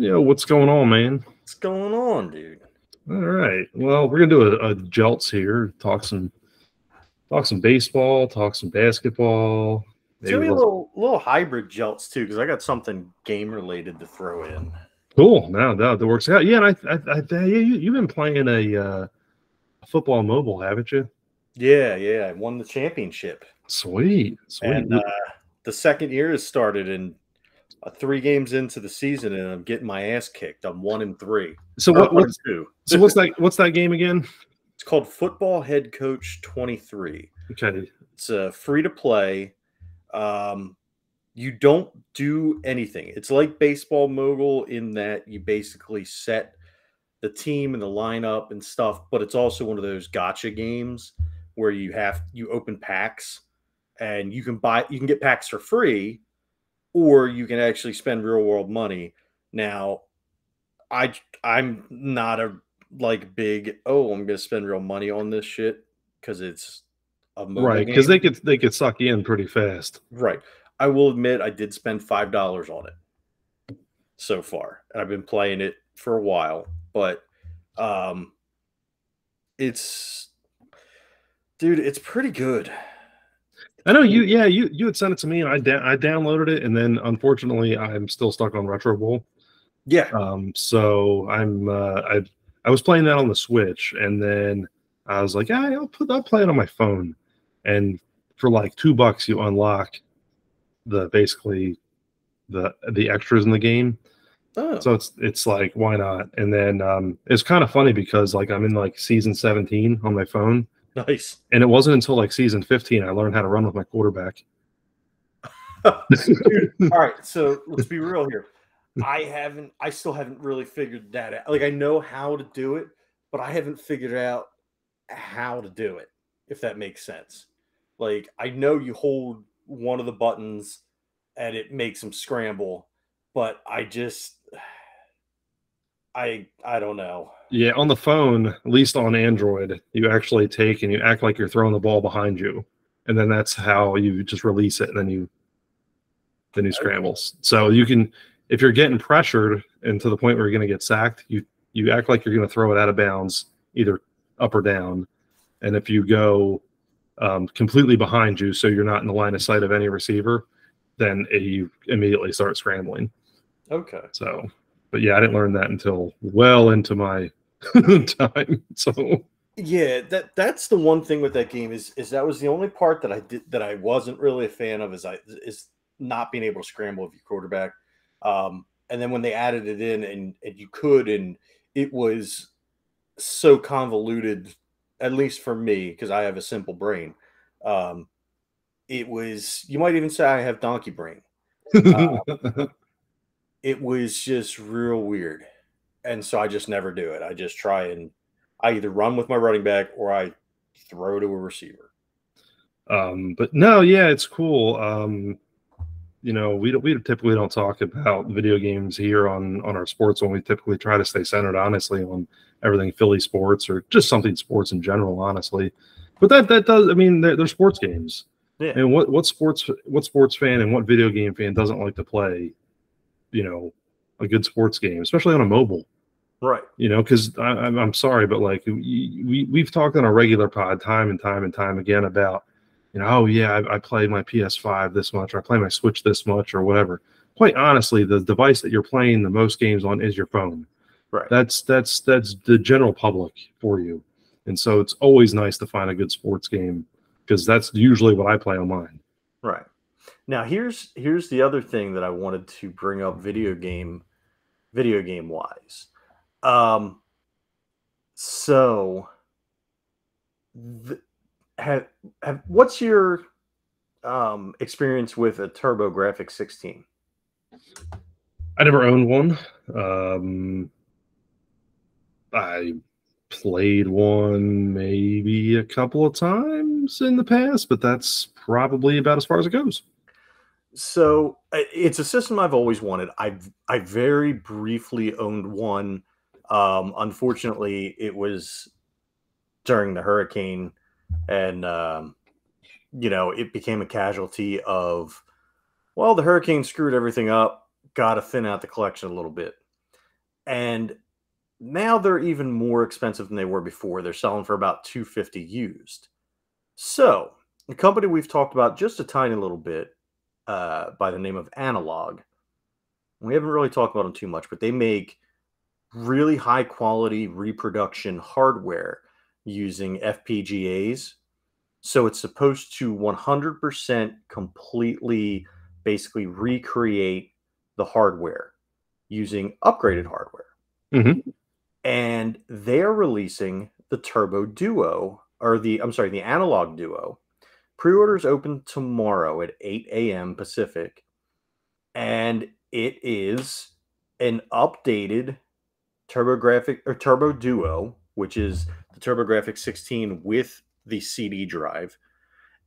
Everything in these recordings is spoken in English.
Yeah, what's going on, man? What's going on, dude? All right. Well, we're gonna do a, a Jeltz here. Talk some, talk some baseball. Talk some basketball. It's gonna be a little little hybrid Jeltz too, because I got something game related to throw in. Cool. Now that, that works out. Yeah, and I, I, I yeah, you, you've been playing a, uh, football mobile, haven't you? Yeah, yeah. I won the championship. Sweet, sweet. And uh, the second year has started, and three games into the season, and I'm getting my ass kicked. I'm one and three. So what, what's two? so what's that? What's that game again? It's called Football Head Coach 23. Okay. It's uh, free to play. Um, you don't do anything. It's like baseball mogul in that you basically set the team and the lineup and stuff, but it's also one of those gotcha games where you have you open packs and you can buy you can get packs for free or you can actually spend real world money. Now, I I'm not a like big oh I'm gonna spend real money on this shit because it's a right because they could they could suck you in pretty fast. Right. I will admit I did spend five dollars on it so far, and I've been playing it for a while, but um, it's dude, it's pretty good. I know you. Yeah, you you had sent it to me, and I da- I downloaded it, and then unfortunately, I'm still stuck on Retro Bowl. Yeah. Um. So I'm. Uh, I I was playing that on the Switch, and then I was like, yeah, I'll put I'll play it on my phone, and for like two bucks, you unlock the basically the the extras in the game. Oh. So it's it's like why not? And then um, it's kind of funny because like I'm in like season 17 on my phone Nice. And it wasn't until like season 15 I learned how to run with my quarterback. Dude, all right, so let's be real here. I haven't I still haven't really figured that out. Like I know how to do it, but I haven't figured out how to do it, if that makes sense. Like I know you hold one of the buttons and it makes them scramble, but I just I I don't know. Yeah, on the phone, at least on Android, you actually take and you act like you're throwing the ball behind you, and then that's how you just release it, and then you then you scrambles. So you can, if you're getting pressured and to the point where you're going to get sacked, you you act like you're going to throw it out of bounds, either up or down, and if you go um, completely behind you, so you're not in the line of sight of any receiver, then you immediately start scrambling. Okay. So, but yeah, I didn't learn that until well into my time. So yeah, that that's the one thing with that game is is that was the only part that I did that I wasn't really a fan of is I is not being able to scramble with your quarterback. Um, and then when they added it in and and you could and it was so convoluted, at least for me because I have a simple brain. Um, it was you might even say I have donkey brain. Uh, it was just real weird and so I just never do it. I just try and I either run with my running back or I throw to a receiver. Um, but no, yeah, it's cool. Um, you know, we don't, we typically don't talk about video games here on on our sports when we typically try to stay centered, honestly, on everything Philly sports or just something sports in general, honestly. But that that does, I mean, they're, they're sports games. Yeah. And what what sports what sports fan and what video game fan doesn't like to play, you know, a good sports game, especially on a mobile. Right. You know, because I'm, I'm sorry, but like we, we've talked on a regular pod time and time and time again about, you know, oh, yeah, I, I play my PS5 this much, or I play my Switch this much, or whatever. Quite honestly, the device that you're playing the most games on is your phone. Right. That's that's that's the general public for you. And so it's always nice to find a good sports game because that's usually what I play on mine. Right. Now here's here's the other thing that I wanted to bring up video game video game wise. Um, so, have, have what's your um, experience with a TurboGrafx 16? I never owned one. Um, I played one maybe a couple of times in the past, but that's probably about as far as it goes. So it's a system I've always wanted. I I very briefly owned one. Um, unfortunately, it was during the hurricane, and um, you know it became a casualty of well, the hurricane screwed everything up. Got to thin out the collection a little bit. and now they're even more expensive than they were before. They're selling for about 250 used. So, the company we've talked about just a tiny little bit uh, by the name of Analog. We haven't really talked about them too much, but they make really high quality reproduction hardware using FPGAs. So it's supposed to 100% completely basically recreate the hardware using upgraded hardware. Mhm. And they're releasing the Turbo Duo, or the, I'm sorry, the Analog Duo. Pre orders open tomorrow at 8 a.m. Pacific. And it is an updated TurboGrafx or Turbo Duo, which is the TurboGrafx 16 with the CD drive,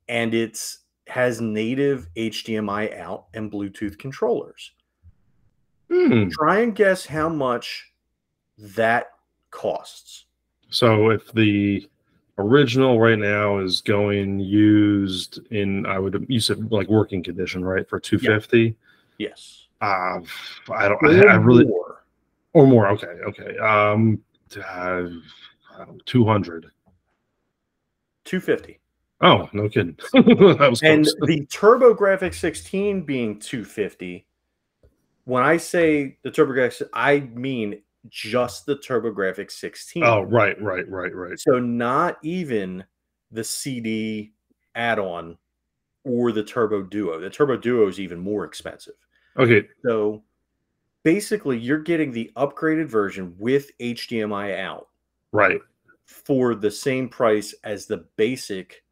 and it's has native HDMI out and Bluetooth controllers. Hmm. Try and guess how much that costs. So if the original right now is going used in, I would you said like working condition, right, for two fifty. Yes. Uh, I don't. I, I really Or or more. Okay. Okay. Um, uh, two hundred. 250. Oh, no kidding. that was And close. the TurboGrafx 16 being 250. When I say the TurboGrafx, I mean just the TurboGrafx 16. oh, right, right, right, right. So not even the CD add-on or the Turbo Duo. The Turbo Duo is even more expensive. Okay. So basically, you're getting the upgraded version with HDMI out Right. for the same price as the basic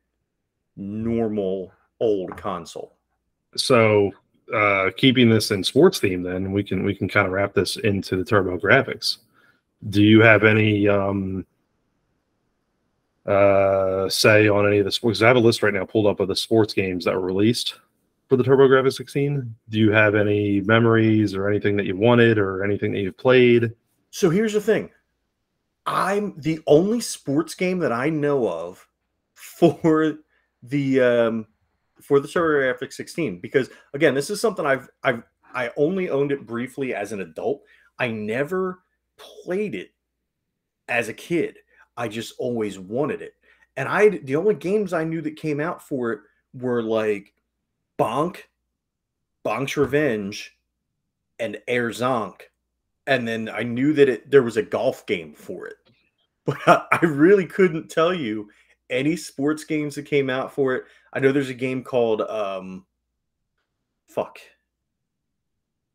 normal old console. So uh keeping this in sports theme, then we can we can kind of wrap this into the TurboGrafx. Do you have any um uh say on any of the sports? I have a list right now pulled up of the sports games that were released for the TurboGrafx 16. Do you have any memories or anything that you wanted or anything that you've played? So here's the thing. I'm the only sports game that I know of for the um for the TurboGrafx 16 because again, this is something I've I've I only owned it briefly as an adult. I never played it as a kid. I just always wanted it. And I the only games I knew that came out for it were like Bonk, Bonk's Revenge, and Air Zonk and then I knew that it there was a golf game for it, but I, I really couldn't tell you any sports games that came out for it. I know there's a game called um, fuck.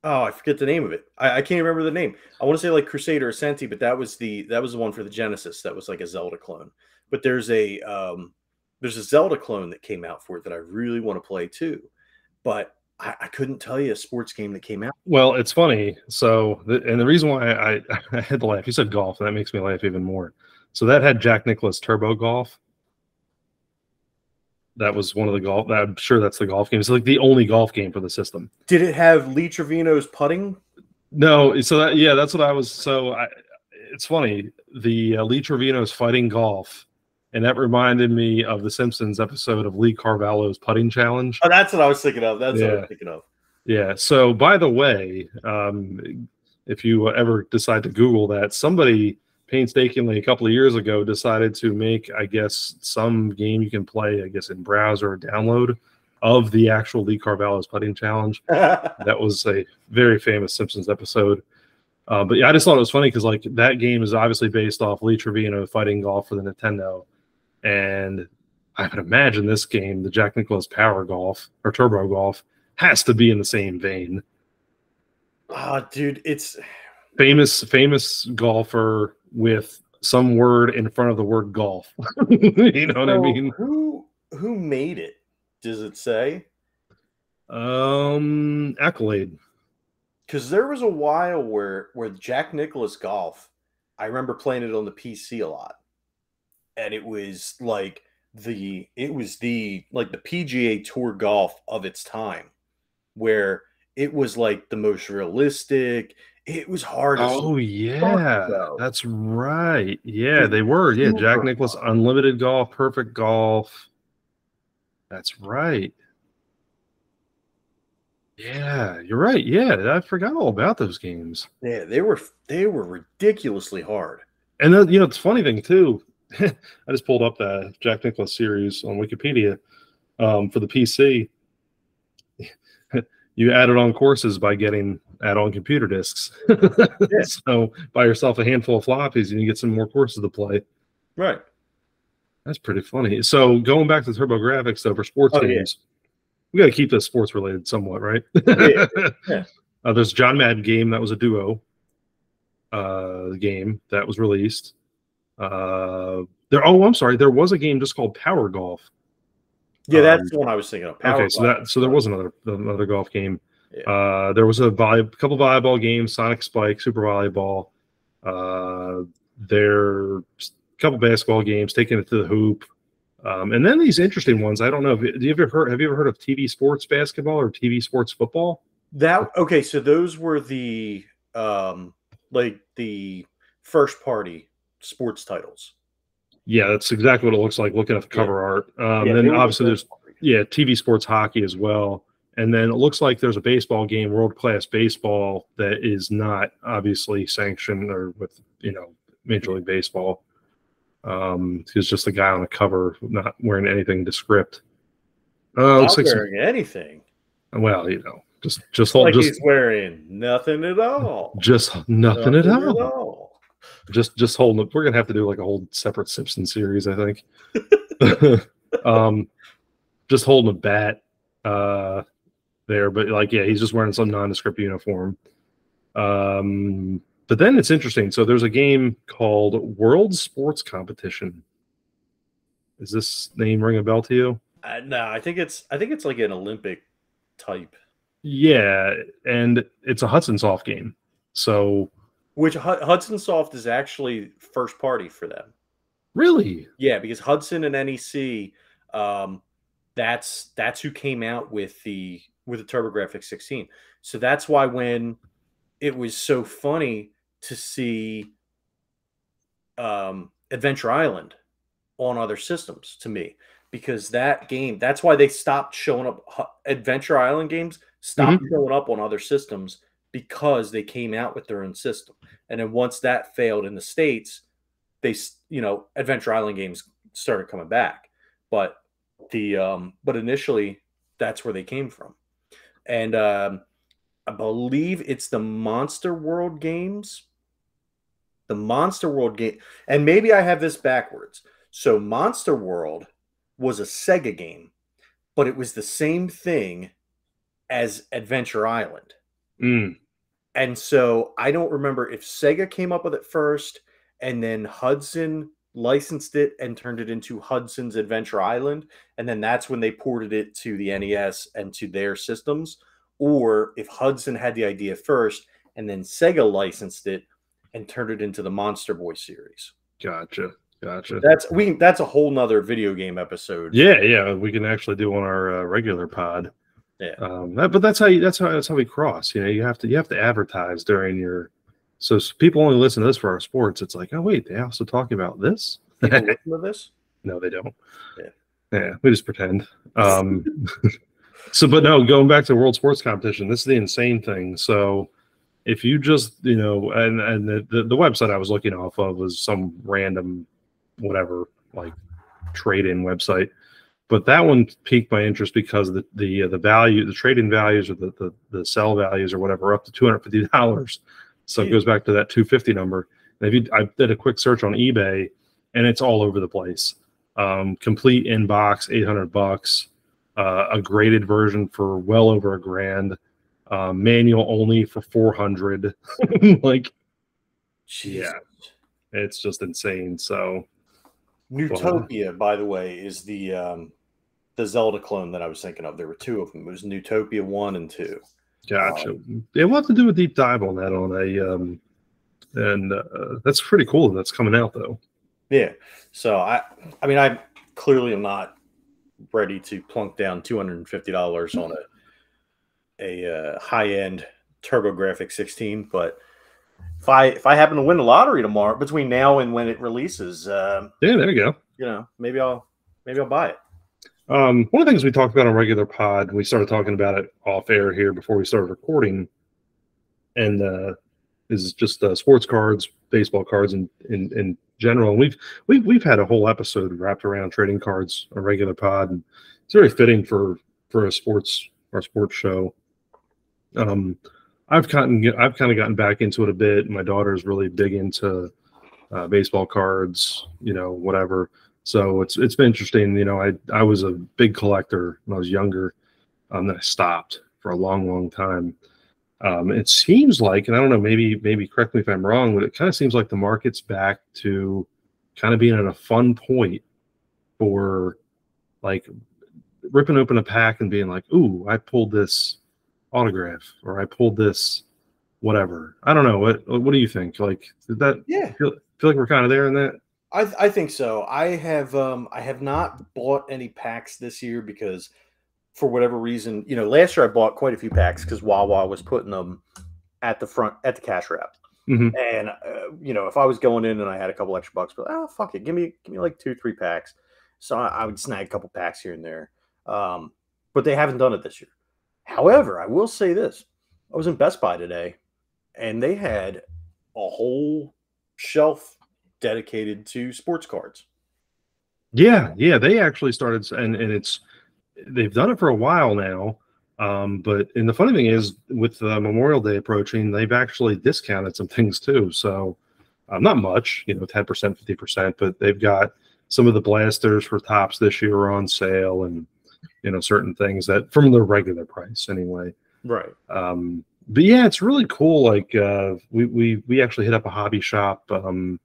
Oh, I forget the name of it. I, I can't remember the name. I want to say like Crusader of Centy, but that was the that was the one for the Genesis. That was like a Zelda clone. But there's a um, there's a Zelda clone that came out for it that I really want to play too, but I, I couldn't tell you a sports game that came out. Well, it's funny. So, the, and the reason why I, I had to laugh, you said golf, and that makes me laugh even more. So that had Jack Nicklaus Turbo Golf. That was one of the golf. I'm sure that's the golf game. It's like the only golf game for the system. Did it have Lee Trevino's putting? No, so that yeah, that's what I was. So I, it's funny. The uh, Lee Trevino's fighting golf, and that reminded me of the Simpsons episode of Lee Carvalho's putting challenge. Oh, that's what I was thinking of. That's what I Yeah. was thinking of. Yeah. So, by the way, um, if you ever decide to Google that, somebody painstakingly a couple of years ago decided to make, I guess, some game you can play, I guess, in browser or download of the actual Lee Carvalho's putting challenge. That was a very famous Simpsons episode. Uh, but yeah, I just thought it was funny because like that game is obviously based off Lee Trevino fighting golf for the Nintendo, and I would imagine this game, the Jack Nicklaus Power Golf or Turbo Golf, has to be in the same vein. Ah, dude, it's Famous, famous golfer with some word in front of the word golf. you know what I mean? Who who made it? Does it say? Um, accolade. Because there was a while where where Jack Nicklaus Golf, I remember playing it on the PC a lot, and it was like the it was the like the PGA Tour golf of its time, where it was like the most realistic. It was hard. Oh yeah, that's right. Yeah, they were. Yeah, Jack Nicklaus. Unlimited Golf, Perfect Golf. That's right. Yeah, you're right. Yeah, I forgot all about those games. Yeah, they were they were ridiculously hard. And then you know, it's funny thing too. I just pulled up that Jack Nicklaus series on Wikipedia um, for the PC. you added on courses by getting add-on computer discs. yeah. So buy yourself a handful of floppies and you get some more courses to play. Right. That's pretty funny. So going back to TurboGrafx though for sports oh, games, yeah. we got to keep this sports related somewhat, right? yeah. yeah. Uh, there's John Madden game that was a duo uh, game that was released. Uh, there. Oh, I'm sorry. There was a game just called Power Golf. Yeah, that's um, the one I was thinking of. Power okay, golf. so that so there was another another golf game. Yeah. Uh, there was a volley, couple volleyball games, Sonic Spike, Super Volleyball. Uh, there, a couple basketball games, taking it to the hoop, um, and then these interesting ones. I don't know. Have you ever heard? Have you ever heard of TV Sports Basketball or TV Sports Football? That okay. So those were the um, like the first party sports titles. Yeah, that's exactly what it looks like looking at the cover yeah. art. Um, yeah, then obviously there's yeah TV sports hockey as well, and then it looks like there's a baseball game, world class baseball, that is not obviously sanctioned or with you know Major League Baseball. Um, he's just a guy on the cover, not wearing anything to script. Uh, not like wearing some, anything. Well, you know, just just hold. Like just, he's wearing nothing at all. Just nothing, nothing at, all. at all just just holding we're gonna have to do like a whole separate simpson series i think um just holding a bat uh there but like yeah he's just wearing some nondescript uniform. Um but then it's interesting. So there's a game called world sports competition. Is this name ring a bell to you? Uh, no i think it's i think it's like an olympic type. Yeah and it's a hudson soft game. So which Hudson Soft is actually first party for them. Really? Yeah, because Hudson and NEC, um, that's that's who came out with the with the TurboGrafx 16. So that's why when it was so funny to see um, Adventure Island on other systems to me because that game that's why they stopped showing up Adventure Island games stopped mm-hmm. showing up on other systems because they came out with their own system. And then once that failed in the states, they you know Adventure Island games started coming back, but the um, but initially that's where they came from, and um, I believe it's the Monster World games. The Monster World game, and maybe I have this backwards. So Monster World was a Sega game, but it was the same thing as Adventure Island. Mm. And so I don't remember if Sega came up with it first and then Hudson licensed it and turned it into Hudson's Adventure Island. And then that's when they ported it to the NES and to their systems. Or if Hudson had the idea first and then Sega licensed it and turned it into the Monster Boy series. Gotcha. Gotcha. That's we. That's a whole nother video game episode. Yeah, yeah. We can actually do on our uh, regular pod. Yeah. Um, that, but that's how you, that's how that's how we cross. You know, you have to you have to advertise during your. So people only listen to this for our sports. It's like, oh wait, they also talk about this. listen to this? No, they don't. Yeah. Yeah, we just pretend. Um, so, but no, going back to World Sports Competition, this is the insane thing. So, if you just you know, and and the, the, the website I was looking off of was some random, whatever, like trade-in website but that one piqued my interest because the the uh, the value, the trading values or the, the the sell values or whatever, up to two hundred fifty dollars. So it goes back to that two fifty number. And if you, I did a quick search on eBay, and it's all over the place. Um, complete in box, eight hundred bucks. Uh, a graded version for well over a grand. Uh, manual only for four hundred. like, Jeez. yeah, it's just insane. So Neutopia, by the way, is the um, the Zelda clone that I was thinking of. There were two of them. It was Neutopia one and two. Gotcha. Um, yeah, we'll have to do a deep dive on that on a um, and uh, that's pretty cool. That's coming out though. Yeah. So I, I mean, I clearly am not ready to plunk down two hundred and fifty dollars on a a uh, high end TurboGrafx 16, but if I if I happen to win the lottery tomorrow between now and when it releases, uh, yeah, there you go. You know, maybe I'll maybe I'll buy it. Um, one of the things we talked about on regular pod, we started talking about it off air here before we started recording, and uh, is just uh, sports cards, baseball cards, in, in in general. And we've we've we've had a whole episode wrapped around trading cards on regular pod, and it's very fitting for for a sports our sports show. Um, I've of I've kind of gotten back into it a bit. My daughter's really big into uh, baseball cards, you know, whatever. So it's it's been interesting. You know, I I was a big collector when I was younger, um, then I stopped for a long, long time. Um, it seems like, and I don't know, maybe maybe correct me if I'm wrong, but it kind of seems like the market's back to kind of being at a fun point for like ripping open a pack and being like, "Ooh, I pulled this autograph," or "I pulled this whatever." I don't know. What What do you think? Like, did that? Yeah, feel, feel like we're kind of there in that. I I think so. I have um I have not bought any packs this year because for whatever reason, you know, last year I bought quite a few packs because Wawa was putting them at the front at the cash wrap. Mhm. And uh, you know, if I was going in and I had a couple extra bucks, but oh fuck it, give me give me like two three packs. So I, I would snag a couple packs here and there. Um, but they haven't done it this year. However, I will say this: I was in Best Buy today, and they had a whole shelf dedicated to sports cards. Yeah, yeah, they actually started, and and it's they've done it for a while now. Um, but and the funny thing is, with uh, Memorial Day approaching, they've actually discounted some things too. So, um, not much, you know, ten percent, fifty percent, but they've got some of the blasters for Topps this year are on sale, and you know, certain things that from the regular price anyway. Right. Um, but yeah, it's really cool. Like uh, we we we actually hit up a hobby shop. Um,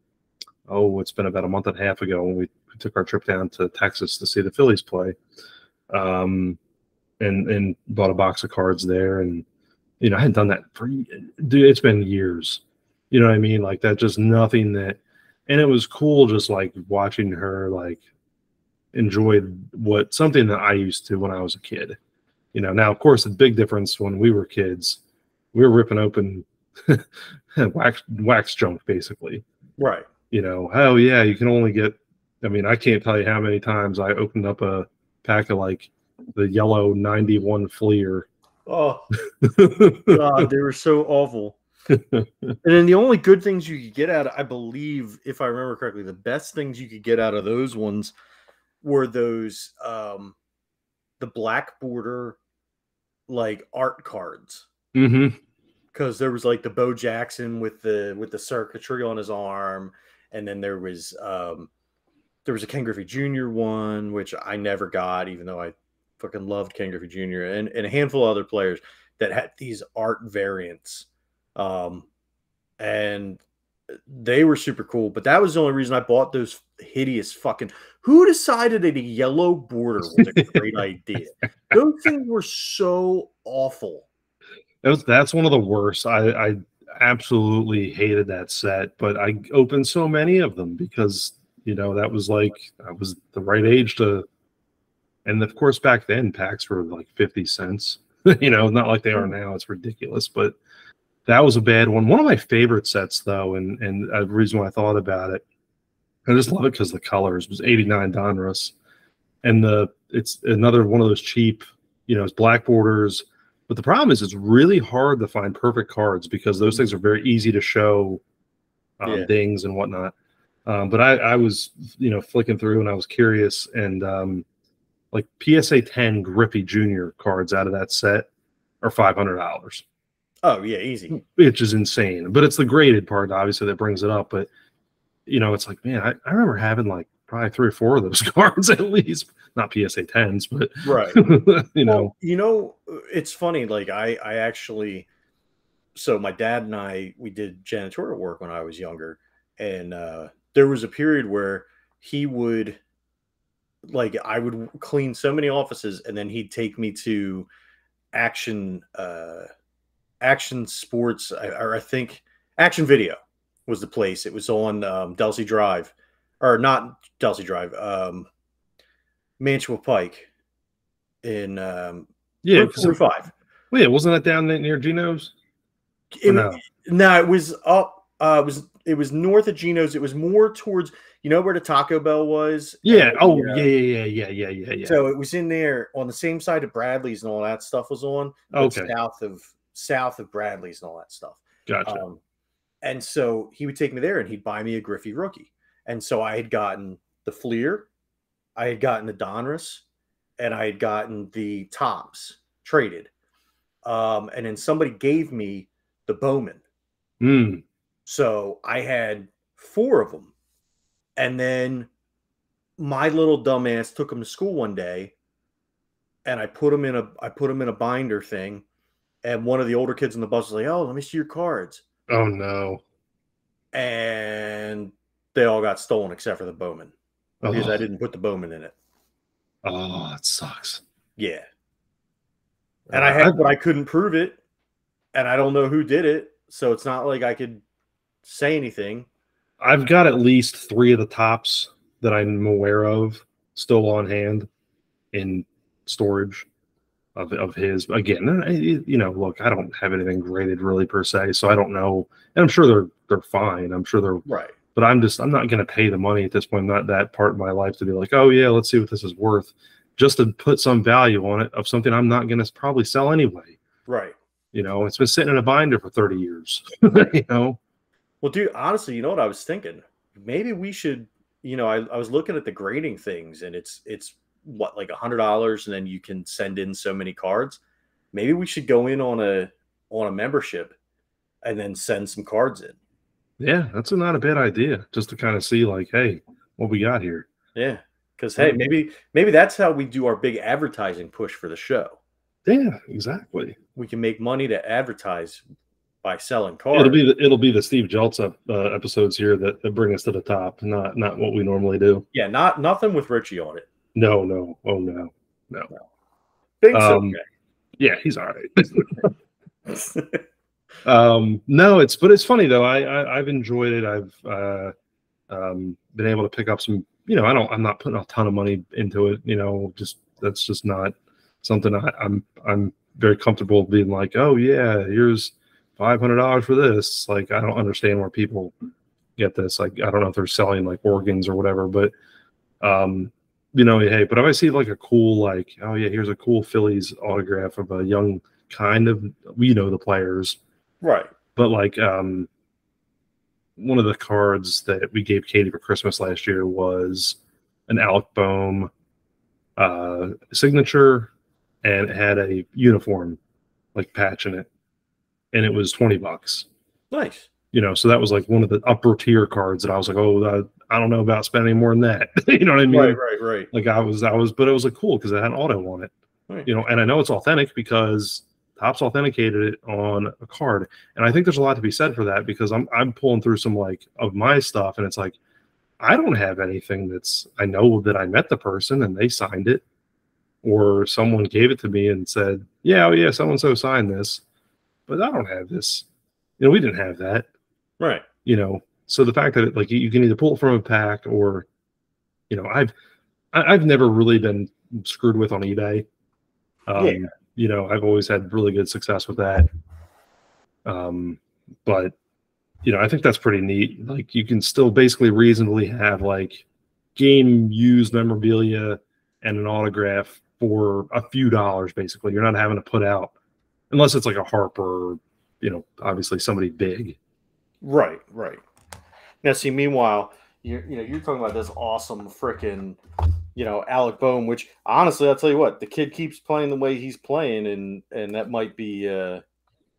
oh, it's been about a month and a half ago when we, took our trip down to Texas to see the Phillies play. Um, and and bought a box of cards there, and you know I hadn't done that for dude. It's been years. You know what I mean? Like that, just nothing that. And it was cool, just like watching her like enjoy what something that I used to when I was a kid. You know, now of course the big difference when we were kids, we were ripping open wax wax junk basically. Right. You know, oh yeah, you can only get. I mean, I can't tell you how many times I opened up a pack of like the yellow 91 Fleer. Oh God, they were so awful. and then the only good things you could get out of, I believe, if I remember correctly, the best things you could get out of those ones were those um the black border like art cards. mm-hmm. Because there was like the Bo Jackson with the with the circuitry on his arm, and then there was um there was a Ken Griffey Jr. one, which I never got, even though I fucking loved Ken Griffey Jr. and, and a handful of other players that had these art variants. Um, and they were super cool, but that was the only reason I bought those hideous fucking. Who decided that a yellow border was a great idea? Those things were so awful. That was that's one of the worst. I, I absolutely hated that set, but I opened so many of them because you know that was like I was the right age to and of course back then packs were like 50 cents. you know, not like they are hmm. now. It's ridiculous, but that was a bad one. One of my favorite sets though, and and the reason why I thought about it, I just love it because the colors was 89 Donruss. And the it's another one of those cheap, you know, it's black borders. But the problem is it's really hard to find perfect cards because those things are very easy to show um, Yeah. dings and whatnot. Um, but I, I was, you know, flicking through and I was curious, and um, like PSA 10 Griffey Jr. cards out of that set are five hundred dollars, Oh yeah, easy. which is insane. But it's the graded part, obviously, that brings it up. But you know, it's like, man, I, I remember having like probably three or four of those cards at least, not PSA 10s, but Right. you know, Well, you know, it's funny. Like I, I actually, so my dad and I, we did janitorial work when I was younger, and uh, there was a period where he would, like, I would clean so many offices, and then he'd take me to action, uh, action sports, I- or I think action video was the place. It was on um, Delsea Drive, or not Delsey Drive, um, Mantua Pike in um, yeah. 'cause- 45. well, yeah, wasn't that down there near Geno's? It, no? no, it was up Uh, it was it was north of Geno's. It was more towards you know where the Taco Bell was. Yeah. And, Oh, uh, yeah, yeah, yeah, yeah, yeah, yeah, yeah. So it was in there on the same side of Bradley's and all that stuff was on. Okay. South of south of Bradley's and all that stuff. gotcha. Um, and so he would take me there and he'd buy me a Griffey rookie. And so I had gotten the Fleer, I had gotten the Donruss, and I had gotten the Topps traded. Um, and then somebody gave me the Bowman. Mm. So I had four of them. And then my little dumbass took them to school one day and I put them in a I put them in a binder thing. And one of the older kids in the bus was like, Oh, let me see your cards. Oh no. And they all got stolen except for the Bowman because oh. I Oh, didn't put the Bowman in it. oh, that sucks. Yeah. Uh, and I had, but I couldn't prove it. And I don't know who did it. So it's not like I could say anything. I've got at least three of the Topps that I'm aware of still on hand in storage of, of his. Again, you know, look, I don't have anything graded really per se, so I don't know. And I'm sure they're they're fine. I'm sure they're, Right. But I'm just I'm not going to pay the money at this point. I'm not that part of my life to be like, oh yeah, let's see what this is worth, just to put some value on it of something I'm not going to probably sell anyway. Right. You know, it's been sitting in a binder for 30 years. you know, Well, dude, honestly, you know what I was thinking? Maybe we should, you know, I, I was looking at the grading things and it's it's what like a hundred dollars and then you can send in so many cards. Maybe we should go in on a on a membership and then send some cards in. Yeah, that's not a bad idea. Just to kind of see, like, hey, what we got here. Yeah. Because hey, maybe maybe that's how we do our big advertising push for the show. Yeah, exactly. We can make money to advertise by selling cards. It'll be the, it'll be the Steve Jeltz ep- uh, episodes here that, that bring us to the top, not not what we normally do. yeah, not nothing with Richie on it. No, no, oh no, No. Big Um, yeah, he's all right. um, no, it's but it's funny though. I, I I've enjoyed it. I've uh, um, been able to pick up some. You know, I don't. I'm not putting a ton of money into it. You know, just that's just not something I, I'm I'm very comfortable being like, oh yeah, here's five hundred dollars for this. Like, I don't understand where people get this. Like, I don't know if they're selling like organs or whatever, but um, you know, hey, but if I see like a cool, like, oh yeah, here's a cool Phillies autograph of a young kind of, we know the players, right. but like, um, one of the cards that we gave Katie for Christmas last year was an Alec Bohm uh, signature, and it had a uniform like patch in it, and it was twenty bucks. Nice. You know, so that was like one of the upper tier cards that I was like, oh, uh, I don't know about spending more than that. you know what I mean? Right, right, right. Like I was, I was, but it was like cool because it had an auto on it, Right. you know, and I know it's authentic because Topps authenticated it on a card, and I think there's a lot to be said for that because I'm I'm pulling through some like of my stuff, and it's like I don't have anything that's I know that I met the person and they signed it, or someone gave it to me and said, yeah, oh yeah, so and so signed this, but I don't have this. You know, we didn't have that Right. you know so the fact that it, like you can either pull it from a pack or you know i've I- i've never really been screwed with on ebay um Yeah. You know i've always had really good success with that. Um but you know i think that's pretty neat. Like you can still basically reasonably have like game used memorabilia and an autograph for a few dollars basically. You're not having to put out unless it's like a harper you know obviously somebody big. Right, right. Now, see, meanwhile, you're you know you're talking about this awesome freaking, you know, Alec Bohm, Which honestly, I'll tell you what, the kid keeps playing the way he's playing, and and that might be uh,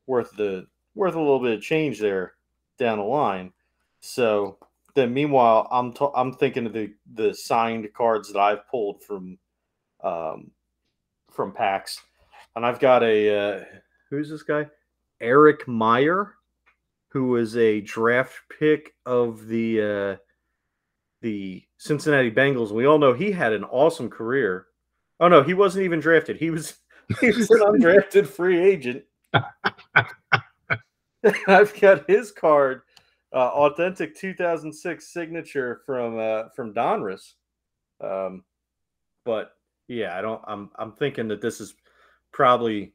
worth the worth a little bit of change there down the line. So then, meanwhile, I'm i I'm thinking of the the signed cards that I've pulled from, um, from packs, and I've got a uh, who's this guy, Eric Meyer who was a draft pick of the uh, the Cincinnati Bengals. We all know he had an awesome career. Oh no, he wasn't even drafted. He was he was an undrafted free agent. I've got his card, uh, authentic 2006 signature from uh, from Donruss. Um, but yeah, I don't. I'm I'm thinking that this is probably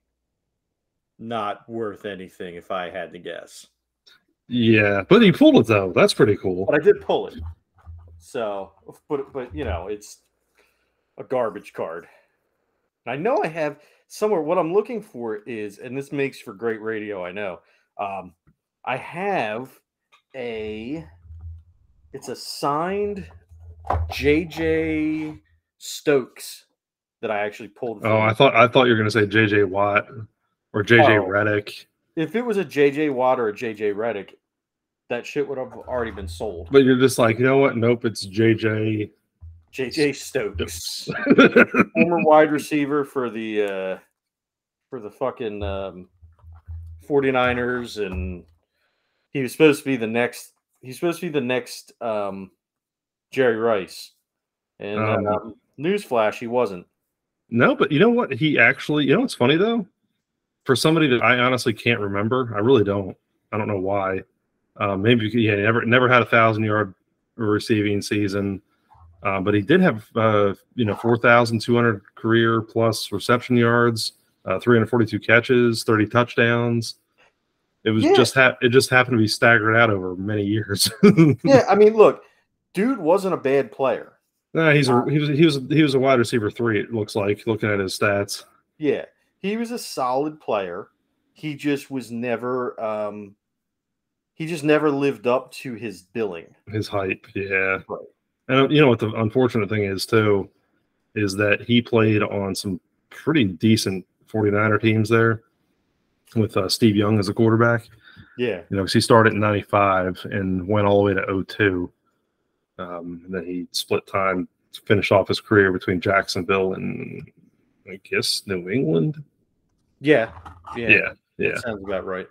not worth anything if I had to guess. Yeah, but he pulled it though. That's pretty cool. But I did pull it. So, but but you know, it's a garbage card. And I know I have somewhere. What I'm looking for is, and this makes for great radio. I know. Um, I have a. It's a signed JJ Stokes that I actually pulled. Oh, I thought I thought you were going to say JJ Watt or JJ oh, Redick. If it was a JJ Watt or a JJ Redick, that shit would have already been sold. But you're just like, you know what? Nope, it's JJ. JJ Stokes, former wide receiver for the uh, for the fucking um, 49ers, and he was supposed to be the next. He's supposed to be the next um, Jerry Rice, and um, um, newsflash, he wasn't. No, but you know what? He actually, you know, what's funny though. For somebody that I honestly can't remember, I really don't. I don't know why. Um, maybe he never never had a thousand yard receiving season, uh, but he did have uh, you know four thousand two hundred career plus reception yards, uh, three hundred forty two catches, thirty touchdowns. It was yeah. just ha- it just happened to be staggered out over many years. yeah, I mean, look, dude wasn't a bad player. Nah, he's a he was he was he was a wide receiver three. It looks like looking at his stats. Yeah, he was a solid player. He just was never um, he just never lived up to his billing, his hype. Yeah, right. and you know what the unfortunate thing is too is that he played on some pretty decent 49er teams there with uh, Steve Young as a quarterback. Yeah, you know, because he started in '95 and went all the way to 02 um, and then he split time to finish off his career between Jacksonville and I guess New England. Yeah, yeah, yeah. yeah. That sounds about right.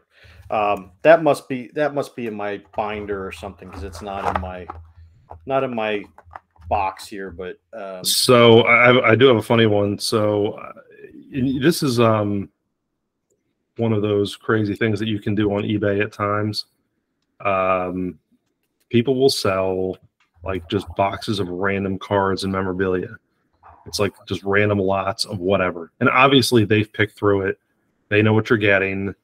Um, that must be that must be in my binder or something because it's not in my not in my box here. But um, so I, I do have a funny one. So uh, this is um one of those crazy things that you can do on eBay at times. Um, people will sell like just boxes of random cards and memorabilia. It's like just random lots of whatever. And obviously they've picked through it. They know what you're getting.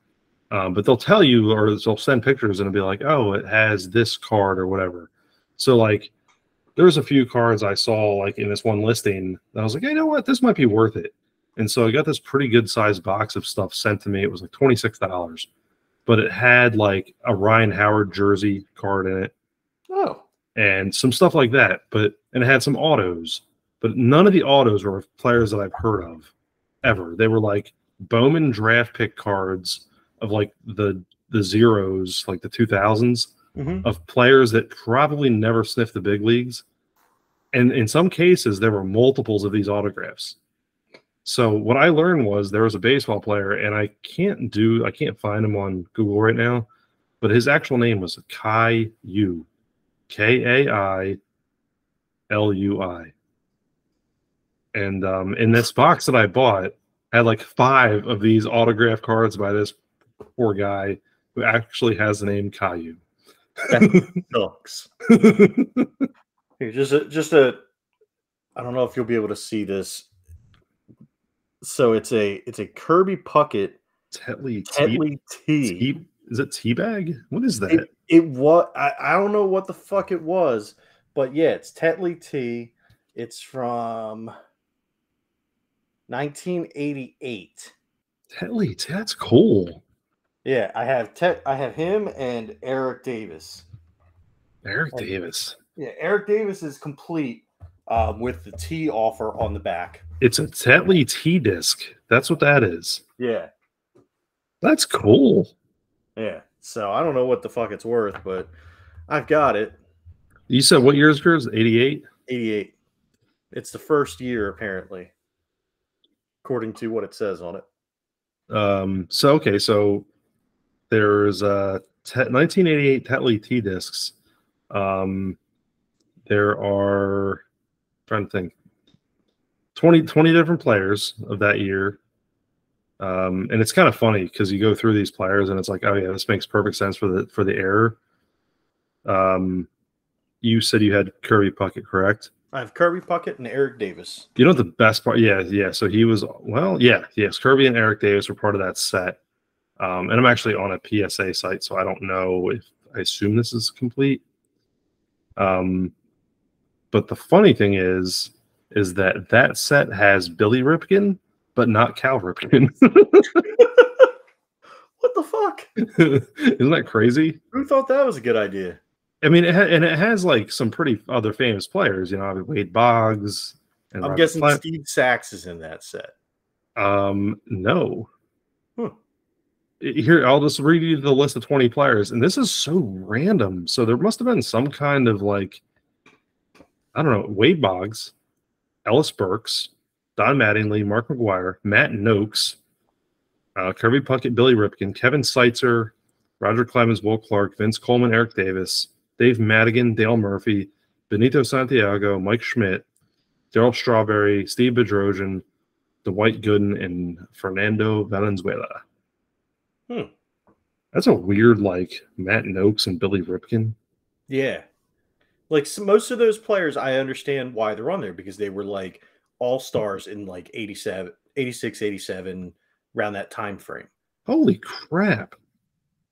Um, but they'll tell you or they'll send pictures and it'll be like, oh, it has this card or whatever. So like there's a few cards I saw like in this one listing I was like, hey, you know what? This might be worth it. And so I got this pretty good sized box of stuff sent to me. It was like $26. But it had like a Ryan Howard jersey card in it. Oh and some stuff like that. But and it had some autos, but none of the autos were players that I've heard of ever. They were like Bowman draft pick cards of like the the zeros, like the two thousands mm-hmm. of players that probably never sniffed the big leagues. And in some cases, there were multiples of these autographs. So what I learned was there was a baseball player, and I can't do I can't find him on Google right now, but his actual name was Kai Yu. K A I L U I. And um, in this box that I bought, I had like five of these autograph cards by this poor guy who actually has the name Caillou. That sucks. Here, just a, just a. I don't know if you'll be able to see this. So it's a it's a Kirby Puckett Tetley Tetley Tea. T. Is it Teabag? What is that? It, it was I, I don't know what the fuck it was, but yeah, it's Tetley Tea. It's from 1988. Tetley, that's cool. Yeah, I have Tet, I have him and Eric Davis. Eric and, Davis. Yeah, Eric Davis is complete um, with the T offer on the back. It's a Tetley Tea disc. That's what that is. Yeah. That's cool. Yeah. So I don't know what the fuck it's worth, but I've got it. You said what year is yours? 88? 88. It's the first year, apparently, according to what it says on it. Um, so, okay. So there's uh, 1988 Tetley Tea discs. Um, there are, I'm trying to think, 20, 20 different players of that year. Um, and it's kind of funny because you go through these players and it's like, oh yeah, this makes perfect sense for the for the error. Um, you said you had Kirby Puckett, correct? I have Kirby Puckett and Eric Davis. You know the best part? Yeah, yeah. So he was well, yeah, yes. Kirby and Eric Davis were part of that set. Um, and I'm actually on a PSA site, so I don't know if I assume this is complete. Um, but the funny thing is, is that that set has Billy Ripken, but not Cal Ripken. what the fuck? Isn't that crazy? Who thought that was a good idea? I mean, it ha- and it has like some pretty other famous players. You know, Wade Boggs. And I'm Robert guessing. Steve Sax is in that set. Um, no. Here, I'll just read you the list of 20 players, and this is so random. So there must have been some kind of like, I don't know, Wade Boggs, Ellis Burks, Don Mattingly, Mark McGwire, Matt Nokes, uh, Kirby Puckett, Billy Ripken, Kevin Seitzer, Roger Clemens, Will Clark, Vince Coleman, Eric Davis, Dave Magadan, Dale Murphy, Benito Santiago, Mike Schmidt, Darryl Strawberry, Steve Bedrosian, Dwight Gooden, and Fernando Valenzuela. Hmm. That's a weird, like Matt Nokes and Billy Ripken. Yeah. Like so most of those players, I understand why they're on there because they were like all stars in like 87, 86, 87, around that time frame. Holy crap.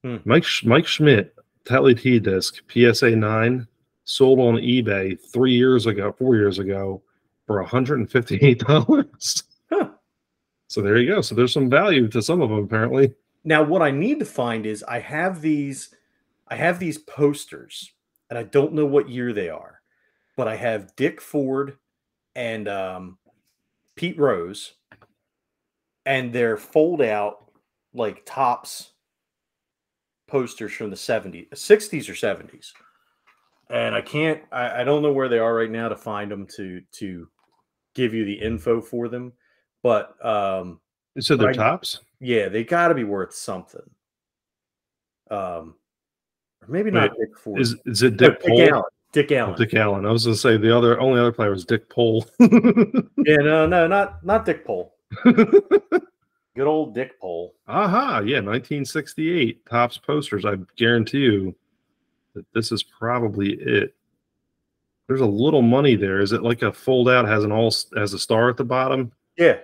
Hmm. Mike Mike Schmidt, Tally T disc, PSA 9, sold on eBay three years ago, four years ago, for $158. Huh. So there you go. So there's some value to some of them apparently. Now what I need to find is I have these I have these posters and I don't know what year they are, but I have Dick Ford and um, Pete Rose and they're fold out like Topps posters from the 70s, 60s or 70s. And I can't I, I don't know where they are right now to find them to to give you the info for them. But um so they're I, Topps? Yeah, they gotta be worth something. Um maybe not Wait, Dick Ford. Is, is it Dick, Dick Allen. Dick Allen. Dick Allen. I was gonna say the other only other player was Dick Pole. yeah, no, no, not not Dick Pole. Good old Dick Pole. Aha, yeah, 1968 Topps posters. I guarantee you that this is probably it. There's a little money there. Is it like a fold out has an all has a star at the bottom? Yeah.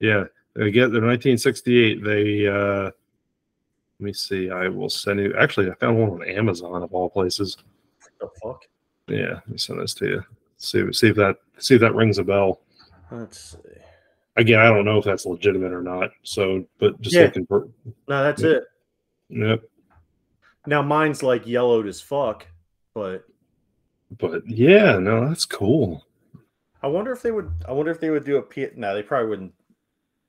Yeah. They get the 1968. They uh let me see. I will send you actually I found one on Amazon of all places. The fuck? Yeah, let me send this to you. See see if that see if that rings a bell. Let's see. Again, I don't know if that's legitimate or not. So, but just Yeah. looking for. No, that's it. Yep. Now mine's like yellowed as fuck, but But yeah, no, that's cool. I wonder if they would. I wonder if they would do a P. No, they probably wouldn't.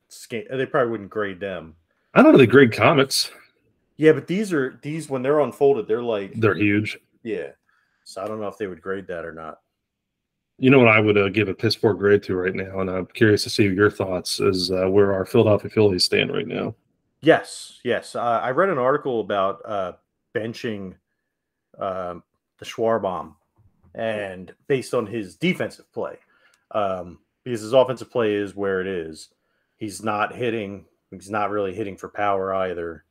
Scan, they probably wouldn't grade them. I don't know the grade comics. Yeah, but these are these when they're unfolded, they're like They're huge. yeah. So I don't know if they would grade that or not. You know what I would uh, give a piss poor grade to right now, and I'm curious to see your thoughts is uh, where our Philadelphia Phillies stand right now. Yes, yes. Uh, I read an article about uh, benching um, the Schwarbomb, and based on his defensive play, um, because his offensive play is where it is. He's not hitting. He's not really hitting for power either.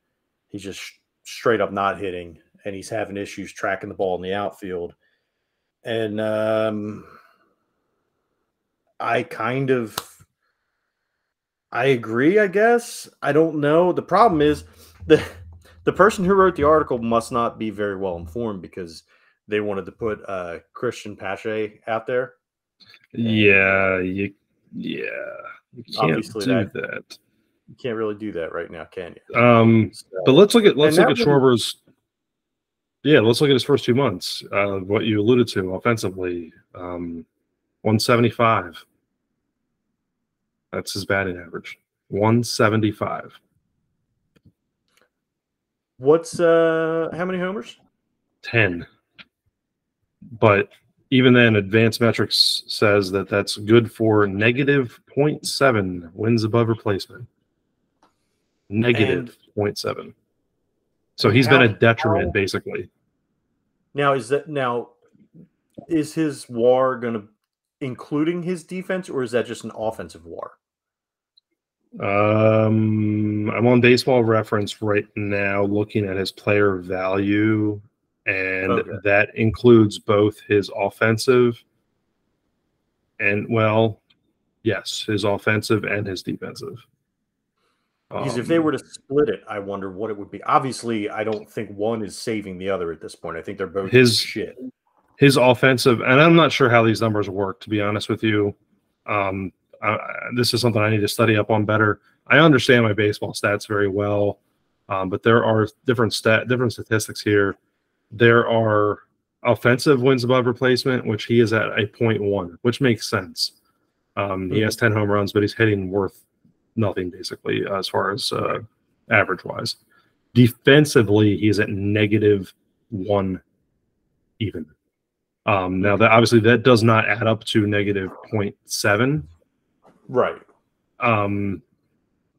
He's just sh- straight up not hitting, and he's having issues tracking the ball in the outfield. And um, I kind of I agree, I guess. I don't know. The problem is the the person who wrote the article must not be very well informed because they wanted to put uh Christian Pache out there. Yeah, you, yeah, you can't Obviously do that- that. You can't really do that right now, can you? Um, So- but let's look at let's look at Schwarber's. Yeah, let's look at his first two months. Uh, what you alluded to offensively, um, 175. That's his batting average. 175. What's uh how many homers? 10. But even then, advanced metrics says that that's good for negative 0.7 wins above replacement. Negative 0.7. So he's been a detriment, basically. Now is that now is his WAR gonna including his defense or is that just an offensive WAR? Um, I'm on baseball reference right now looking at his player value, and Okay. that includes both his offensive and, well, yes, his offensive and his defensive. Because um, if they um, were to split it, I wonder what it would be. Obviously, I don't think one is saving the other at this point. I think they're both his shit. His offensive, and I'm not sure how these numbers work. To be honest with you, um, I, this is something I need to study up on better. I understand my baseball stats very well, um, but there are different stat different statistics here. There are offensive wins above replacement, which he is at a point one, which makes sense. Um. He has 10 home runs, but he's hitting worth nothing basically as far as uh, average wise. Defensively, he's at negative one even. Um, now that obviously that does not add up to negative 0.7. Right. Um,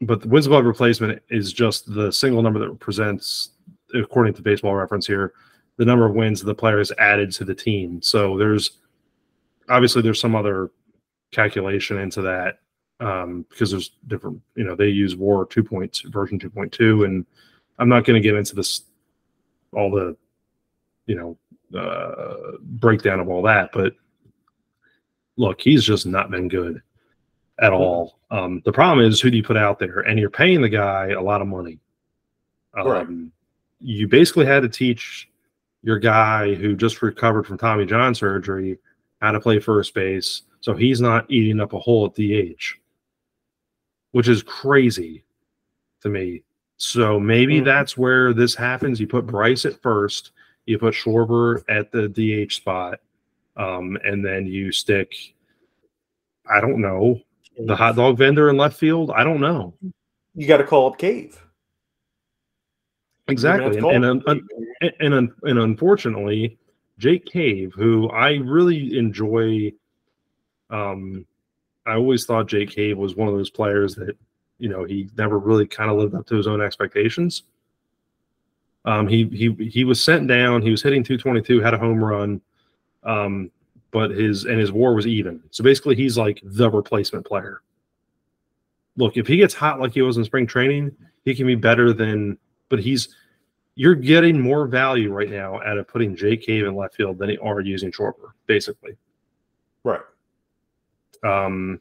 but the wins above replacement is just the single number that represents, according to baseball reference here, the number of wins the player has added to the team. So there's obviously there's some other calculation into that um, because there's different, you know, they use War 2.2 version 2.2, and I'm not going to get into this all the, you know, uh, breakdown of all that, but look, he's just not been good at all. Um, the problem is who do you put out there, and you're paying the guy a lot of money. Um, right. You basically had to teach your guy who just recovered from Tommy John surgery how to play first base so he's not eating up a hole at DH, which is crazy to me. So maybe mm-hmm. that's where this happens. You put Bryce at first, you put Schwarber at the DH spot, um, and then you stick, I don't know, the hot dog vendor in left field. I don't know. You got to call up Cave. Exactly, and and, and, and and unfortunately, Jake Cave, who I really enjoy. Um, I always thought Jake Cave was one of those players that, you know, he never really kind of lived up to his own expectations. Um, he he he was sent down. He was hitting 222, had a home run, um, but his and his WAR was even. So basically, he's like the replacement player. Look, if he gets hot like he was in spring training, he can be better than. But he's you're getting more value right now out of putting Jake Cave in left field than you are using Schwarber, basically. Right. Um,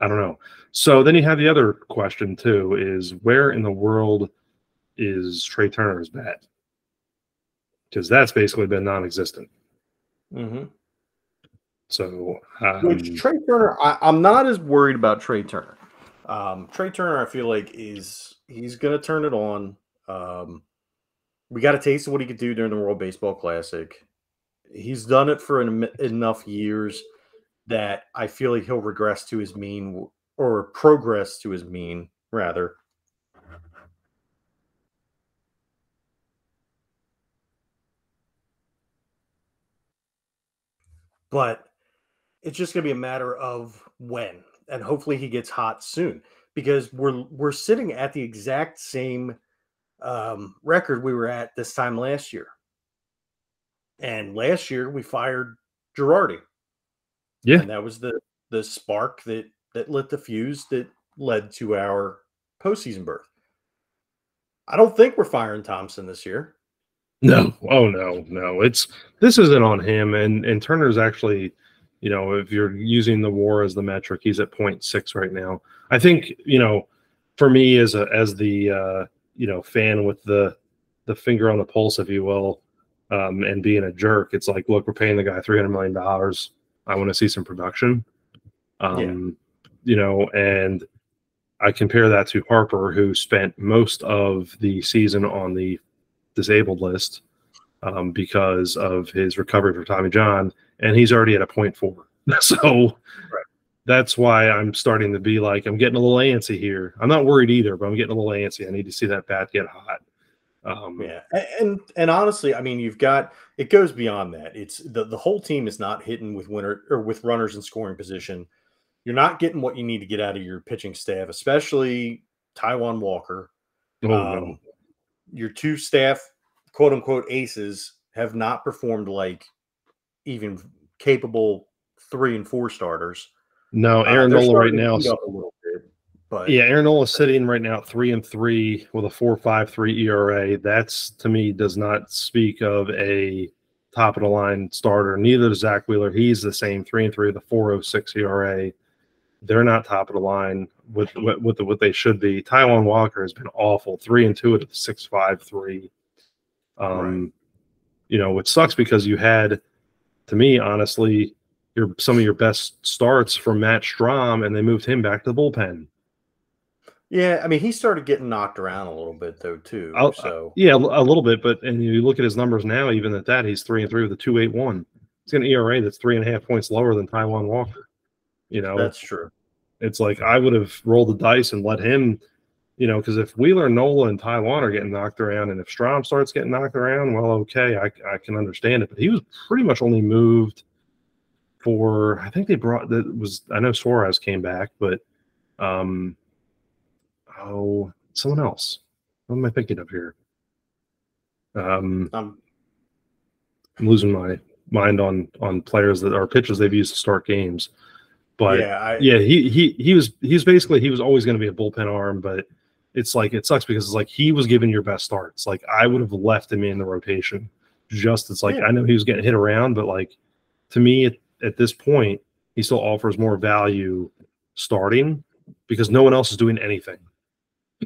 I don't know. So then you have the other question too: is where in the world is Trea Turner's bat? Because that's basically been non-existent. Mm-hmm. So, um, Which Trea Turner, I, am not as worried about Trea Turner. Um, Trea Turner, I feel like is he's going to turn it on. Um, we got a taste of what he could do during the World Baseball Classic. He's done it for enough years that I feel like he'll regress to his mean or progress to his mean, rather. But it's just going to be a matter of when, and hopefully he gets hot soon because we're we're sitting at the exact same um, record we were at this time last year. And last year we fired Girardi. Yeah. And that was the the spark that that lit the fuse that led to our postseason berth. I don't think we're firing Thomson this year. No. Oh no, no. It's this isn't on him. And and Turner's actually, you know, if you're using the war as the metric, he's at 0.6 right now. I think, you know, for me as a as the uh you know fan with the the finger on the pulse, if you will, um, and being a jerk. It's like, look, we're paying the guy three hundred million dollars. I want to see some production. Um, yeah. You know, and I compare that to Harper, who spent most of the season on the disabled list um, because of his recovery from Tommy John, and he's already at a point four. so right that's why I'm starting to be like, I'm getting a little antsy here. I'm not worried either, but I'm getting a little antsy. I need to see that bat get hot. Um, yeah, and and honestly, I mean, you've got it goes beyond that. It's the the whole team is not hitting with winner or with runners in scoring position. You're not getting what you need to get out of your pitching staff, especially Taijuan Walker. Oh, um, no. Your two staff, quote unquote, aces have not performed like even capable three and four starters. No, uh, Aaron uh, Nola right now. but yeah, Aaron Nola sitting right now at three and three with a four five three ERA. That's to me does not speak of a top of the line starter. Neither does Zack Wheeler. He's the same three and three with a four oh six ERA. They're not top of the line with with, with the, what they should be. Taijuan Walker has been awful, three and two at the six five three. Um, right. you know, which sucks because you had, to me, honestly, your some of your best starts from Matt Strahm, and they moved him back to the bullpen. Yeah, I mean, he started getting knocked around a little bit though too. I'll, so yeah, a little bit, but and you look at his numbers now, even at that, he's three and three with a two eight one. He's got an ERA that's three and a half points lower than Taijuan Walker. You know, that's true. It's like I would have rolled the dice and let him, you know, because if Wheeler, Nola, and Taijuan are getting knocked around, and if Strahm starts getting knocked around, well, okay, I, I can understand it. But he was pretty much only moved for I think they brought that was I know Suarez came back, but um oh someone else. What am I thinking of here? Um, um I'm losing my mind on on players that are pitchers they've used to start games. But yeah, I, yeah, he he he was he's basically he was always going to be a bullpen arm, but it's like it sucks because it's like he was given your best starts. Like I would have left him in the rotation. Just it's like yeah. I know he was getting hit around, but like to me at, at this point, he still offers more value starting because no one else is doing anything.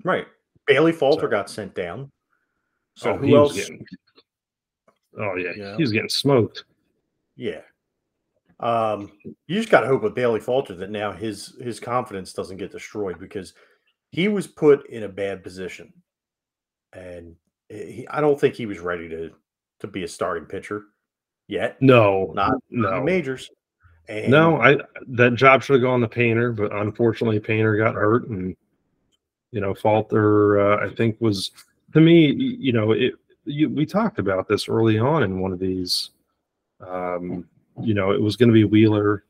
Right. Bailey Falter so. got sent down. So oh, who else? Getting, oh yeah, yeah, he was getting smoked. Yeah. Um, you just got to hope with Bailey Falter that now his his confidence doesn't get destroyed because he was put in a bad position, and he, I don't think he was ready to to be a starting pitcher yet. No, not no majors. And no, I that job should have gone to Painter, but unfortunately Painter got hurt, and you know Falter uh, I think was to me, you know, it. You, we talked about this early on in one of these um, you know, it was going to be Wheeler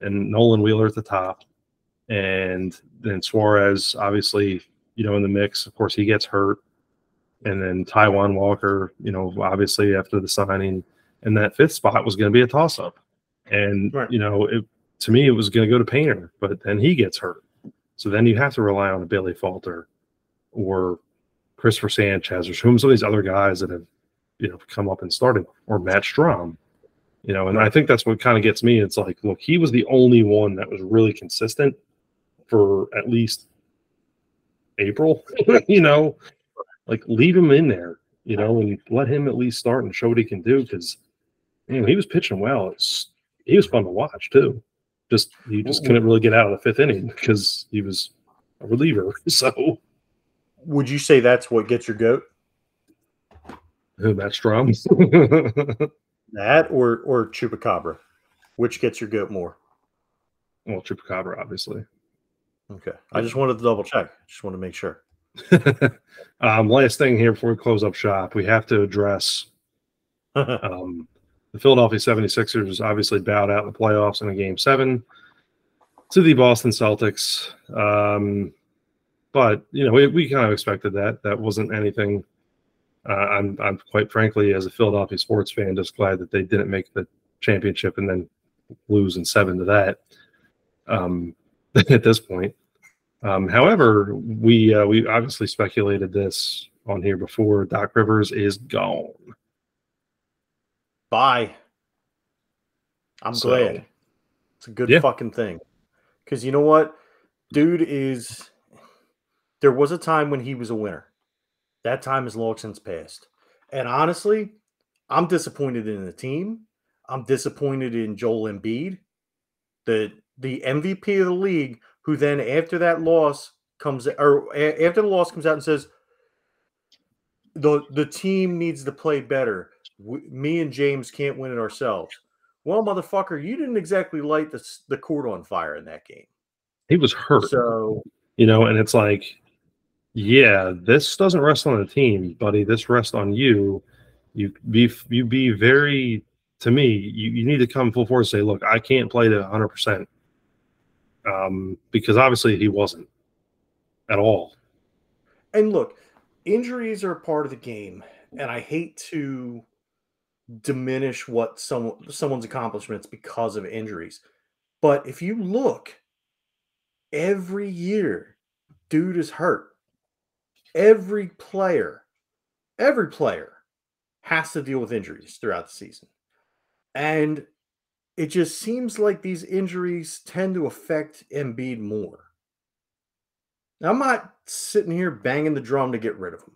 and Nolan Wheeler at the top, and then Suarez, obviously, you know, in the mix. Of course, he gets hurt, and then Taijuan Walker, you know, obviously after the signing, and that fifth spot was going to be a toss up, and right. you know, it, to me, it was going to go to Painter, but then he gets hurt, so then you have to rely on a Bailey Falter or Christopher Sanchez or some of these other guys that have, you know, come up and started, or Matt Strahm you know, and I think that's what kind of gets me. It's like, look, he was the only one that was really consistent for at least April, you know, like leave him in there, you know, and let him at least start and show what he can do because, you know, he was pitching well. It's, he was fun to watch too. Just, he just couldn't really get out of the fifth inning because he was a reliever. So, would you say that's what gets your goat? Who, Matt Strahm? That or or chupacabra, which gets your goat more? Well, chupacabra, obviously. Okay, I just wanted to double check. Just want to make sure. um, last thing here before we close up shop, we have to address um, the Philadelphia 76ers obviously bowed out in the playoffs in a game seven to the Boston Celtics. Um, but, you know, we, we kind of expected that. That wasn't anything uh, I'm, I'm quite frankly, as a Philadelphia sports fan, just glad that they didn't make the championship and then lose in seven to that. Um, at this point, um, however, we uh, we obviously speculated this on here before. Doc Rivers is gone. Bye. I'm so, glad. It's a good yeah. fucking thing. Because you know what, dude is. There was a time when he was a winner. That time is long since passed. And honestly, I'm disappointed in the team. I'm disappointed in Joel Embiid, the the MVP of the league, who then after that loss comes or after the loss comes out and says the the team needs to play better. Me and James can't win it ourselves. Well, motherfucker, you didn't exactly light the the court on fire in that game. He was hurt. So you know, and it's like yeah, this doesn't rest on the team, buddy. This rests on you. You be you be very to me. You, you need to come full force and say, look, I can't play to 100 percent, um, because obviously he wasn't at all. And look, injuries are part of the game, and I hate to diminish what some someone's accomplishments because of injuries. But if you look, every year, dude is hurt every player, every player has to deal with injuries throughout the season. And it just seems like these injuries tend to affect Embiid more. Now, I'm not sitting here banging the drum to get rid of him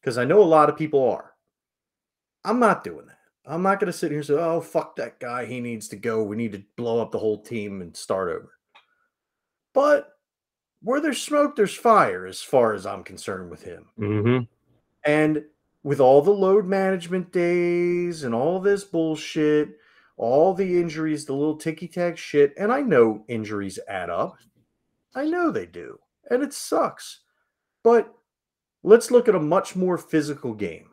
because I know a lot of people are. I'm not doing that. I'm not going to sit here and say, oh, fuck that guy. He needs to go. We need to blow up the whole team and start over. But where there's smoke, there's fire, as far as I'm concerned with him. Mm-hmm. And with all the load management days and all this bullshit, all the injuries, the little ticky tack shit, and I know injuries add up. I know they do. And it sucks. But let's look at a much more physical game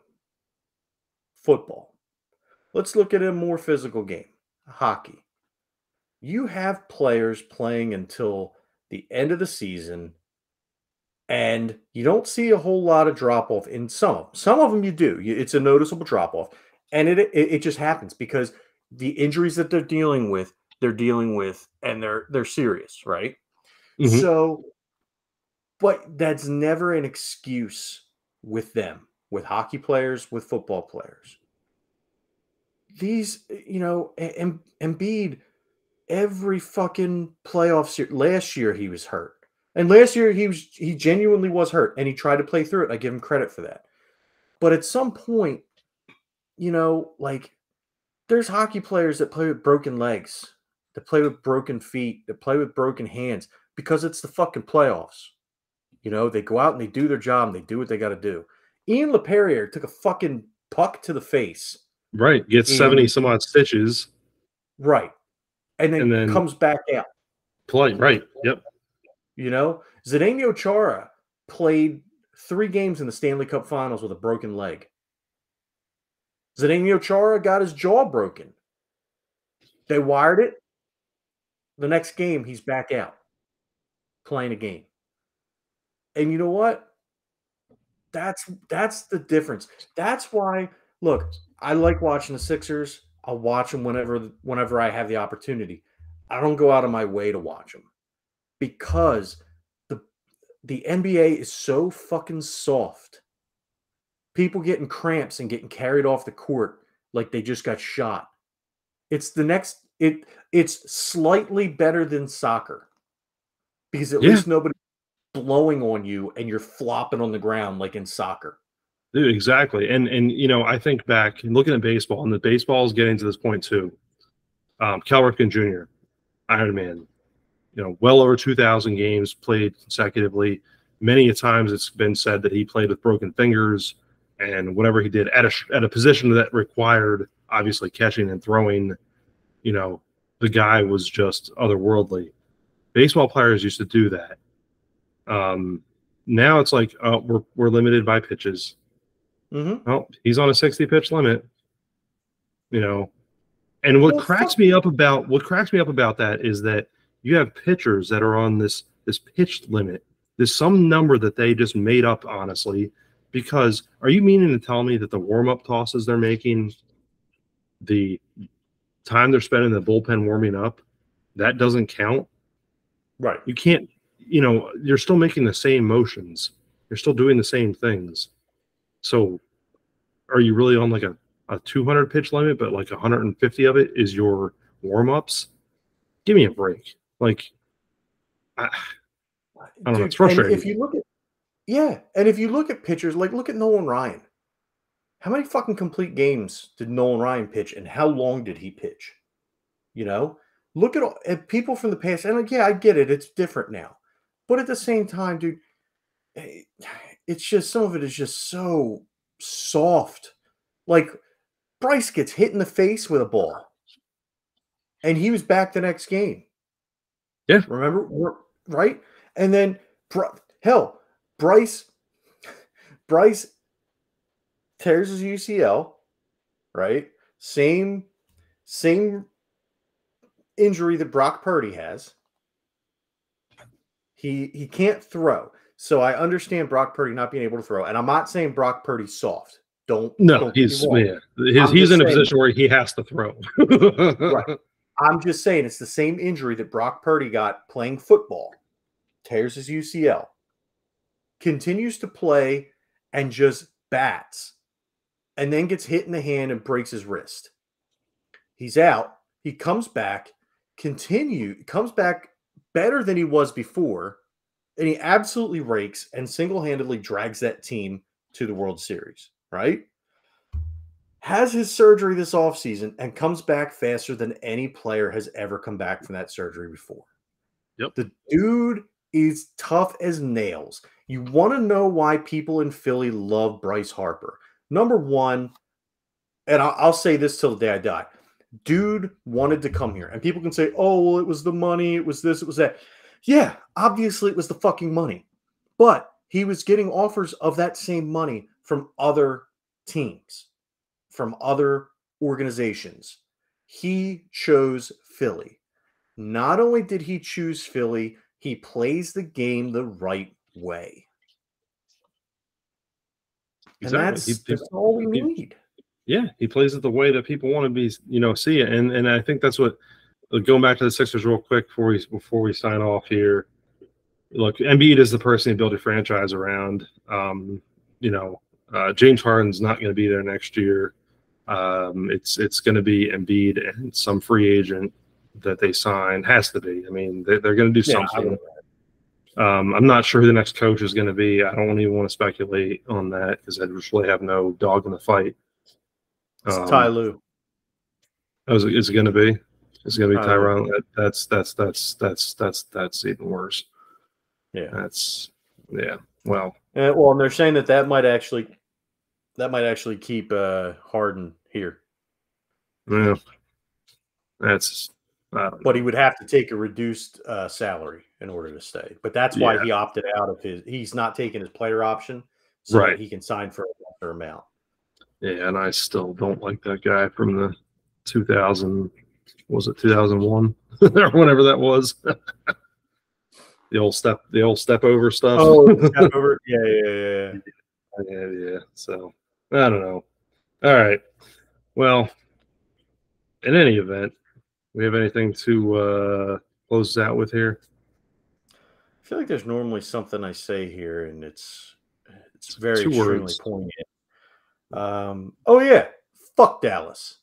football. Let's look at a more physical game hockey. You have players playing until the end of the season and you don't see a whole lot of drop off in some of them. Some of them you do. It's a noticeable drop off, and it, it, it just happens because the injuries that they're dealing with, they're dealing with, and they're they're serious, right? Mm-hmm. So, but that's never an excuse with them, with hockey players, with football players. These, you know, and Embiid, every fucking playoff year, last year he was hurt and last year he was he genuinely was hurt and he tried to play through it. I give him credit for that. But at some point, you know, like there's hockey players that play with broken legs, that play with broken feet, that play with broken hands because it's the fucking playoffs. You know, they go out and they do their job and they do what they got to do. Ian Laperriere took a fucking puck to the face. Right. Gets 70 some odd stitches. Right. And then, and then comes back out. Play. Right. Yep. You know, Zdeno Chara played three games in the Stanley Cup Finals with a broken leg. Zdeno Chara got his jaw broken. They wired it. The next game, he's back out playing a game. And you know what? That's that's the difference. That's why. Look, I like watching the Sixers. I'll watch them whenever whenever I have the opportunity. I don't go out of my way to watch them because the the NBA is so fucking soft. People getting cramps and getting carried off the court like they just got shot. It's the next it it's slightly better than soccer. Because at yeah. least nobody blowing on you and you're flopping on the ground like in soccer. Dude, exactly. And and you know, I think back and looking at baseball, and the baseball is getting to this point too. Um, Cal Ripken Jr., Iron Man, you know, well over 2,000 games played consecutively. Many a times it's been said that he played with broken fingers and whatever he did at a, at a position that required obviously catching and throwing, you know, the guy was just otherworldly. Baseball players used to do that. Um, now it's like uh, we're we're limited by pitches. Mm-hmm. Well, he's on a 60 pitch limit. You know, and what cracks me up about what cracks me up about that is that you have pitchers that are on this this pitch limit. There's some number that they just made up, honestly. Because are you meaning to tell me that the warm up tosses they're making, the time they're spending in the bullpen warming up, that doesn't count? Right. You can't, you know, you're still making the same motions. You're still doing the same things. So are you really on like a, a 200 pitch limit, but like 150 of it is your warm ups? Give me a break. Like, I, I don't Dude, know. It's frustrating. if you look at, yeah, and if you look at pitchers, like look at Nolan Ryan. How many fucking complete games did Nolan Ryan pitch, and how long did he pitch? You know, look at, at people from the past, and like, yeah, I get it. It's different now, but at the same time, dude, eh, it's just some of it is just so soft. Like Bryce gets hit in the face with a ball, and he was back the next game. Yeah. Remember? Right? And then, hell, Bryce, Bryce tears his UCL, right? Same, same injury that Brock Purdy has. He he can't throw. So I understand Brock Purdy not being able to throw. And I'm not saying Brock Purdy's soft. Don't no, don't he's yeah. His, he's in a saying, position where he has to throw. right. I'm just saying it's the same injury that Brock Purdy got playing football, tears his UCL, continues to play and just bats, and then gets hit in the hand and breaks his wrist. He's out. He comes back, continue comes back better than he was before, and he absolutely rakes and single-handedly drags that team to the World Series, right? Has his surgery this offseason and comes back faster than any player has ever come back from that surgery before. Yep. The dude is tough as nails. You want to know why people in Philly love Bryce Harper. Number one, and I'll, I'll say this till the day I die dude wanted to come here. And people can say, oh, well, it was the money, it was this, it was that. Yeah, obviously it was the fucking money. But he was getting offers of that same money from other teams, from other organizations. He chose Philly. Not only did he choose Philly, he plays the game the right way. Exactly. And that's, he, that's all we he, need. Yeah, he plays it the way that people want to be, you know, see it, and and I think that's what. Going back to the Sixers real quick before we before we sign off here. Look, Embiid is the person he built a franchise around. Um, you know, uh, James Harden's not going to be there next year. Um, it's it's going to be Embiid and some free agent that they sign has to be. I mean, they, are going to do something. Um, I'm not sure who the next coach is going to be. I don't even want to speculate on that because I just really have no dog in the fight. It's um, Ty. Oh, is it, is it going to be? Is it going to be Tyronn? That, that's that's that's that's that's that's even worse. Yeah, that's yeah. Well, and, well, and they're saying that that might actually that might actually keep uh Harden here. Yeah, that's. But he would have to take a reduced uh, salary in order to stay. But that's why yeah. he opted out of his. He's not taking his player option, so right. he can sign for a lesser amount. Yeah, and I still don't like that guy from the 2000. Was it 2001 or whatever that was? the old step, the old step over stuff. Oh, step over. Yeah, yeah, yeah, yeah. Yeah, yeah. So I don't know. All right. Well, in any event, we have anything to uh, close out with here? I feel like there's normally something I say here, and it's it's very Two extremely words. poignant. Um, oh yeah, fuck Dallas.